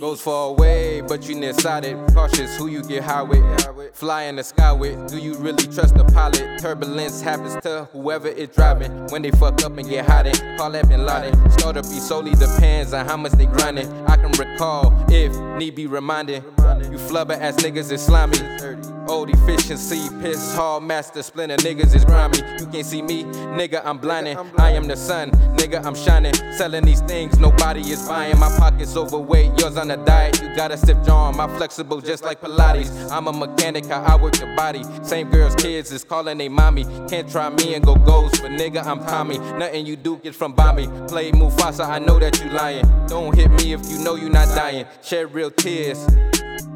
Goes far away, but you nearsighted. Cautious who you get high with. Fly in the sky with. Do you really trust the pilot? Turbulence happens to whoever is driving. When they fuck up and get hot call that Bin Laden. Start up be solely depends on how much they grinding. I can recall if need be reminded. You flubber ass niggas is slimy. Old efficiency, piss hall master, splinter niggas is grimy. You can't see me, nigga, I'm blinding. I am the sun, nigga, I'm shining. Selling these things, nobody is buying. My pockets overweight, yours on a diet. You got a stiff jaw, my flexible just like Pilates. I'm a mechanic, how I work your body. Same girl's kids is calling they mommy. Can't try me and go goals, but nigga, I'm Tommy. Nothing you do gets from by me. Play Mufasa, I know that you lying. Don't hit me if you know you not dying. Shed real tears.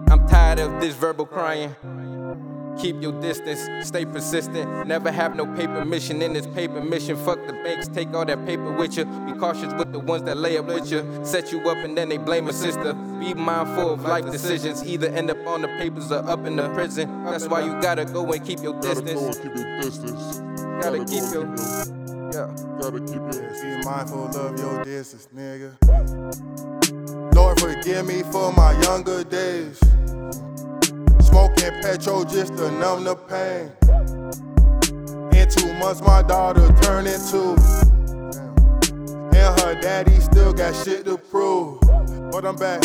I'm tired of this verbal crying. Keep your distance, stay persistent. Never have no paper mission in this paper mission. Fuck the banks, take all that paper with you. Be cautious with the ones that lay up with you. Set you up and then they blame a sister. Be mindful of life decisions. Either end up on the papers or up in the prison. That's why you gotta go and keep your Gotta go distance. and keep your distance. Gotta keep your. keep Yeah. Gotta keep your Be mindful of your distance, nigga. Lord, forgive me for my younger days. Smoking petrol just to numb the pain. In two months, my daughter turned into. And her daddy still got shit to prove. But I'm back,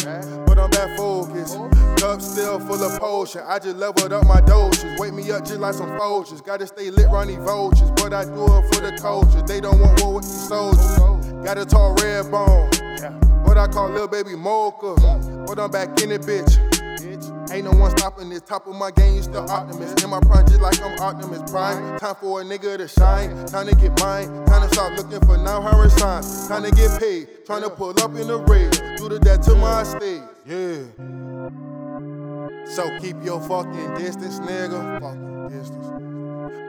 but I'm back focused. Cup still full of potion. I just leveled up my doses. Wake me up just like some vultures. Gotta stay lit, run these vultures. But I do it for the culture. They don't want war with these soldiers. Got a tall red bone. What I call little baby Mocha. But I'm back in it, bitch. Ain't no one stopping this. Top of my game, you still optimist. In my prime, just like I'm Optimus Prime. Time for a nigga to shine. Time to get mine. Time to stop looking for now hurry signs. Time to get paid. Trying to pull up in the raid. Do the that to my state. Yeah. So keep your fucking distance, nigga. Fucking distance.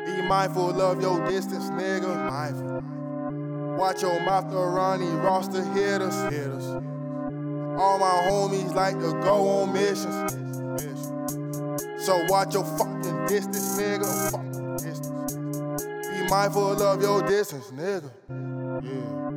Be mindful of your distance, nigga. Mindful. Watch your mouth to Ronnie roster hit us. Hit us. All my homies like to go on missions. So watch your fucking distance, nigga. Fucking distance. Be mindful of your distance, nigga. Yeah.